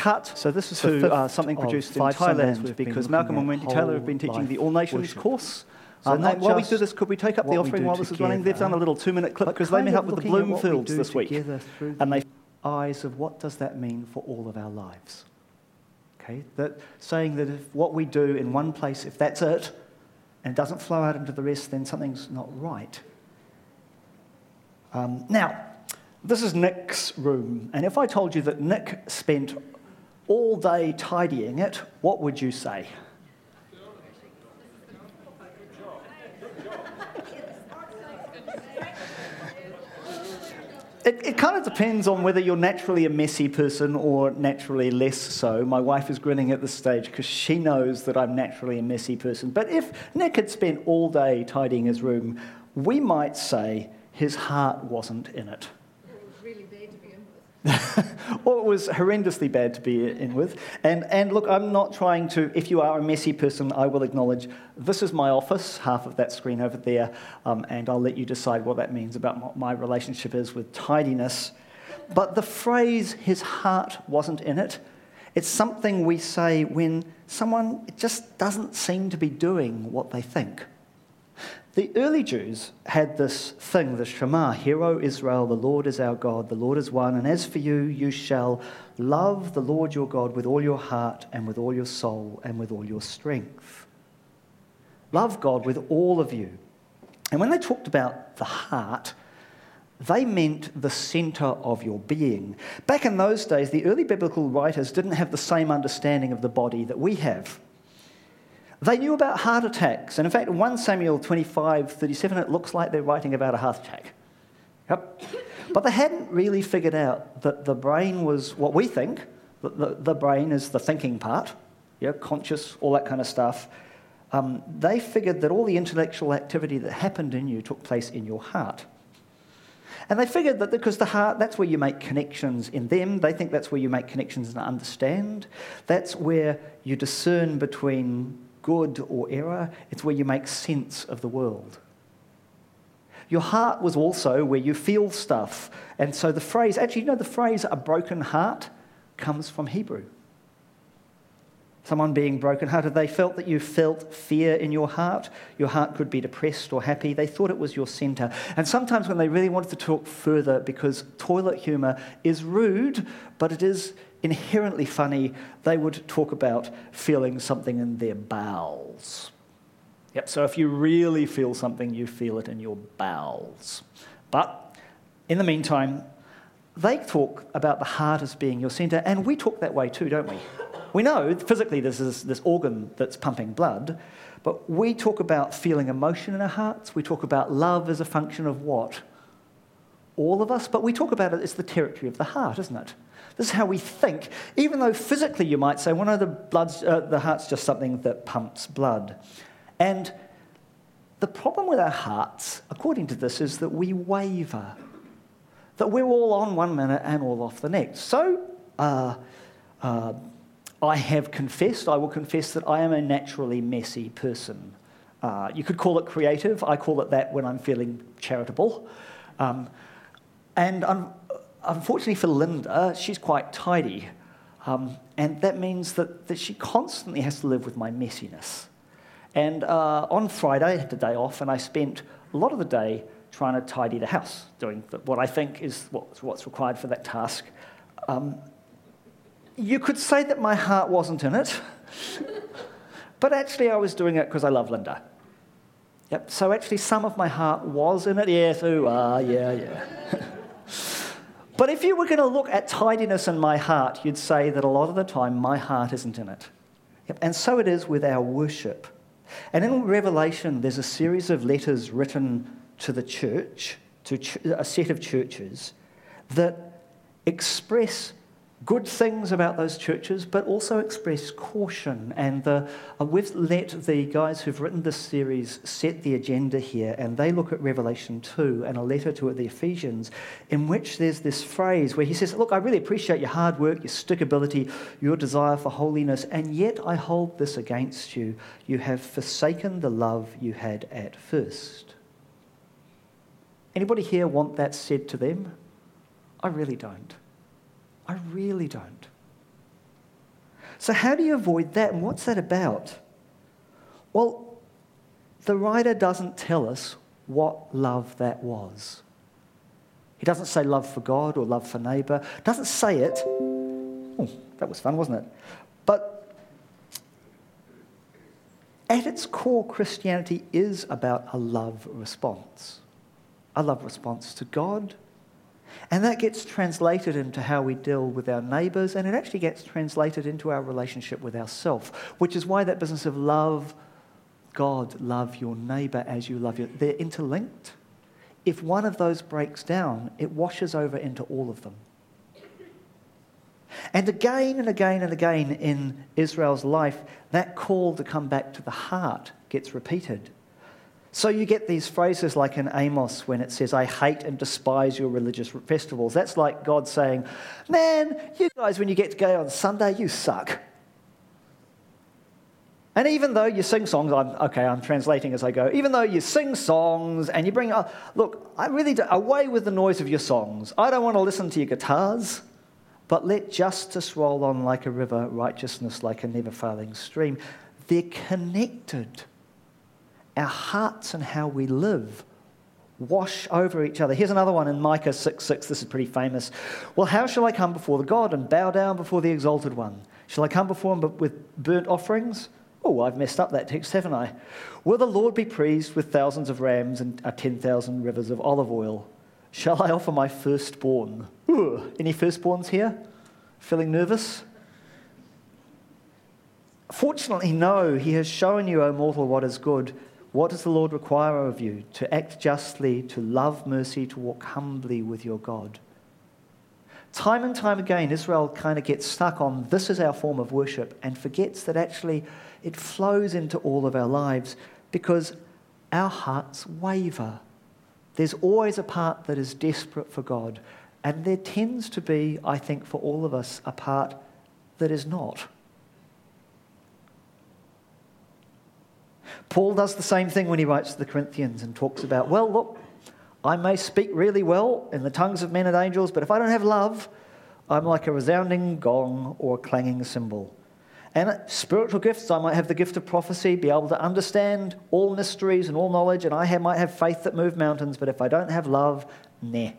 cut. So this is to uh, something produced in Thailand because Malcolm and Wendy Taylor have been teaching the All Nations worship. course. So Um, not while we do this, could we take up the offering while this is running? They've done a little two-minute clip because they met up with the at we Bloomfields this week, and they eyes of what does that mean for all of our lives. Okay, that saying that if what we do in one place, if that's it, and it doesn't flow out into the rest, then something's not right. Um, now, this is Nick's room, and if I told you that Nick spent all day tidying it, what would you say? It, it kind of depends on whether you're naturally a messy person or naturally less so. My wife is grinning at this stage because she knows that I'm naturally a messy person. But if Nick had spent all day tidying his room, we might say his heart wasn't in it. It was really bad to or it was horrendously bad to be in with. And, and look, I'm not trying to, if you are a messy person, I will acknowledge this is my office, half of that screen over there, um, and I'll let you decide what that means about what my relationship is with tidiness. But the phrase, his heart wasn't in it, it's something we say when someone just doesn't seem to be doing what they think. The early Jews had this thing, the Shema, Hear, O Israel, the Lord is our God, the Lord is one, and as for you, you shall love the Lord your God with all your heart and with all your soul and with all your strength. Love God with all of you. And when they talked about the heart, they meant the center of your being. Back in those days, the early biblical writers didn't have the same understanding of the body that we have. They knew about heart attacks. And in fact, in 1 Samuel 25 37, it looks like they're writing about a heart attack. Yep. But they hadn't really figured out that the brain was what we think. The, the, the brain is the thinking part, yeah, conscious, all that kind of stuff. Um, they figured that all the intellectual activity that happened in you took place in your heart. And they figured that because the heart, that's where you make connections in them. They think that's where you make connections and understand. That's where you discern between good or error. It's where you make sense of the world. Your heart was also where you feel stuff. And so the phrase, actually, you know, the phrase a broken heart comes from Hebrew. Someone being brokenhearted, they felt that you felt fear in your heart. Your heart could be depressed or happy. They thought it was your center. And sometimes, when they really wanted to talk further, because toilet humor is rude, but it is inherently funny, they would talk about feeling something in their bowels. Yep, so if you really feel something, you feel it in your bowels. But in the meantime, they talk about the heart as being your center, and we talk that way too, don't we? We know physically this is this organ that's pumping blood, but we talk about feeling emotion in our hearts. We talk about love as a function of what? All of us, but we talk about it as the territory of the heart, isn't it? This is how we think, even though physically you might say, well, no, the, blood's, uh, the heart's just something that pumps blood. And the problem with our hearts, according to this, is that we waver, that we're all on one minute and all off the next. So, uh, uh, I have confessed, I will confess that I am a naturally messy person. Uh, you could call it creative. I call it that when I'm feeling charitable. Um, and un- unfortunately for Linda, she's quite tidy. Um, and that means that, that she constantly has to live with my messiness. And uh, on Friday, I had the day off, and I spent a lot of the day trying to tidy the house, doing what I think is what's required for that task. Um, you could say that my heart wasn't in it, but actually I was doing it because I love Linda. Yep, so actually some of my heart was in it. Yes, ooh, ah, yeah, yeah. but if you were going to look at tidiness in my heart, you'd say that a lot of the time my heart isn't in it. Yep, and so it is with our worship. And in Revelation, there's a series of letters written to the church, to a set of churches, that express good things about those churches, but also express caution. And the, uh, we've let the guys who've written this series set the agenda here, and they look at Revelation 2 and a letter to the Ephesians, in which there's this phrase where he says, Look, I really appreciate your hard work, your stickability, your desire for holiness, and yet I hold this against you. You have forsaken the love you had at first. Anybody here want that said to them? I really don't. I really don't. So, how do you avoid that? And what's that about? Well, the writer doesn't tell us what love that was. He doesn't say love for God or love for neighbour. Doesn't say it. Oh, that was fun, wasn't it? But at its core, Christianity is about a love response. A love response to God. And that gets translated into how we deal with our neighbours, and it actually gets translated into our relationship with ourselves, which is why that business of love God, love your neighbour as you love your, they're interlinked. If one of those breaks down, it washes over into all of them. And again and again and again in Israel's life, that call to come back to the heart gets repeated. So you get these phrases like in Amos when it says, I hate and despise your religious festivals. That's like God saying, Man, you guys, when you get go on Sunday, you suck. And even though you sing songs, I'm, okay, I'm translating as I go. Even though you sing songs and you bring, up, look, I really do, away with the noise of your songs. I don't want to listen to your guitars, but let justice roll on like a river, righteousness like a never failing stream. They're connected. Our hearts and how we live wash over each other. Here's another one in Micah 6 6. This is pretty famous. Well, how shall I come before the God and bow down before the exalted one? Shall I come before him with burnt offerings? Oh, I've messed up that text, haven't I? Will the Lord be pleased with thousands of rams and uh, 10,000 rivers of olive oil? Shall I offer my firstborn? Ooh, any firstborns here? Feeling nervous? Fortunately, no. He has shown you, O mortal, what is good. What does the Lord require of you? To act justly, to love mercy, to walk humbly with your God. Time and time again, Israel kind of gets stuck on this is our form of worship and forgets that actually it flows into all of our lives because our hearts waver. There's always a part that is desperate for God, and there tends to be, I think, for all of us, a part that is not. Paul does the same thing when he writes to the Corinthians and talks about, well, look, I may speak really well in the tongues of men and angels, but if I don't have love, I'm like a resounding gong or a clanging cymbal. And spiritual gifts, I might have the gift of prophecy, be able to understand all mysteries and all knowledge, and I have, might have faith that move mountains, but if I don't have love, nah.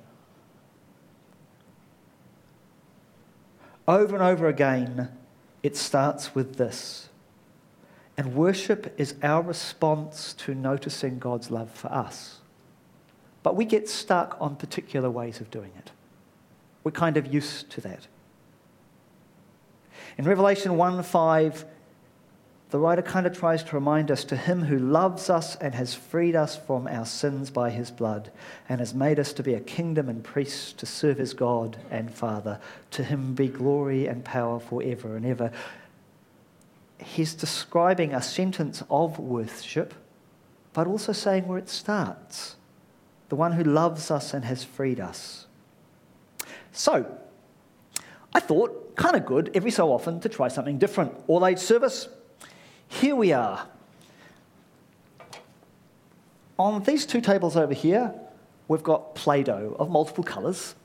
Over and over again, it starts with this. And worship is our response to noticing God's love for us. But we get stuck on particular ways of doing it. We're kind of used to that. In Revelation 1 5, the writer kind of tries to remind us to him who loves us and has freed us from our sins by his blood and has made us to be a kingdom and priests to serve his God and Father. To him be glory and power forever and ever. He's describing a sentence of worship, but also saying where it starts the one who loves us and has freed us. So, I thought, kind of good every so often to try something different. All age service, here we are. On these two tables over here, we've got Play Doh of multiple colours.